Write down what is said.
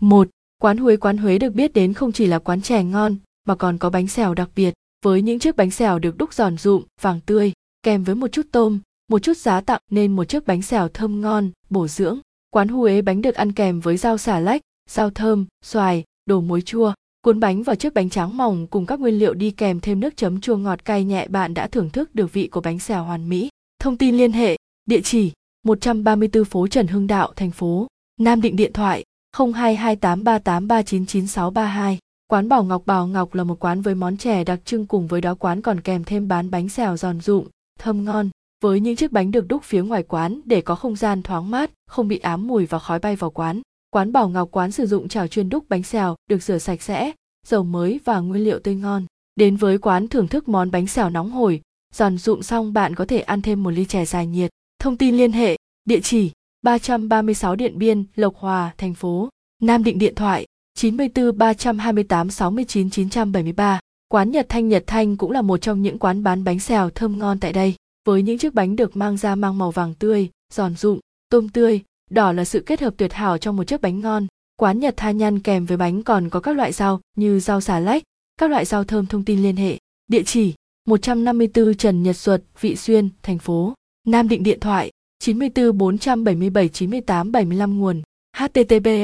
1. Quán Huế Quán Huế được biết đến không chỉ là quán chè ngon, mà còn có bánh xèo đặc biệt, với những chiếc bánh xèo được đúc giòn rụm, vàng tươi, kèm với một chút tôm, một chút giá tặng nên một chiếc bánh xèo thơm ngon, bổ dưỡng. Quán Huế bánh được ăn kèm với rau xà lách, rau thơm, xoài, đồ muối chua, cuốn bánh vào chiếc bánh tráng mỏng cùng các nguyên liệu đi kèm thêm nước chấm chua ngọt cay nhẹ bạn đã thưởng thức được vị của bánh xèo hoàn mỹ. Thông tin liên hệ, địa chỉ 134 phố Trần Hưng Đạo, thành phố Nam Định điện thoại 022838399632. Quán Bảo Ngọc Bảo Ngọc là một quán với món chè đặc trưng cùng với đó quán còn kèm thêm bán bánh xèo giòn rụm, thơm ngon. Với những chiếc bánh được đúc phía ngoài quán để có không gian thoáng mát, không bị ám mùi và khói bay vào quán. Quán Bảo Ngọc quán sử dụng chảo chuyên đúc bánh xèo, được rửa sạch sẽ, dầu mới và nguyên liệu tươi ngon. Đến với quán thưởng thức món bánh xèo nóng hổi, giòn rụm xong bạn có thể ăn thêm một ly chè dài nhiệt. Thông tin liên hệ, địa chỉ 336 Điện Biên, Lộc Hòa, thành phố Nam Định điện thoại 94 328 69 973. Quán Nhật Thanh Nhật Thanh cũng là một trong những quán bán bánh xèo thơm ngon tại đây. Với những chiếc bánh được mang ra mang màu vàng tươi, giòn rụm, tôm tươi, đỏ là sự kết hợp tuyệt hảo trong một chiếc bánh ngon. Quán Nhật Tha Nhăn kèm với bánh còn có các loại rau như rau xà lách, các loại rau thơm thông tin liên hệ. Địa chỉ 154 Trần Nhật Duật, Vị Xuyên, thành phố Nam Định điện thoại 94 477 98 75 nguồn. Https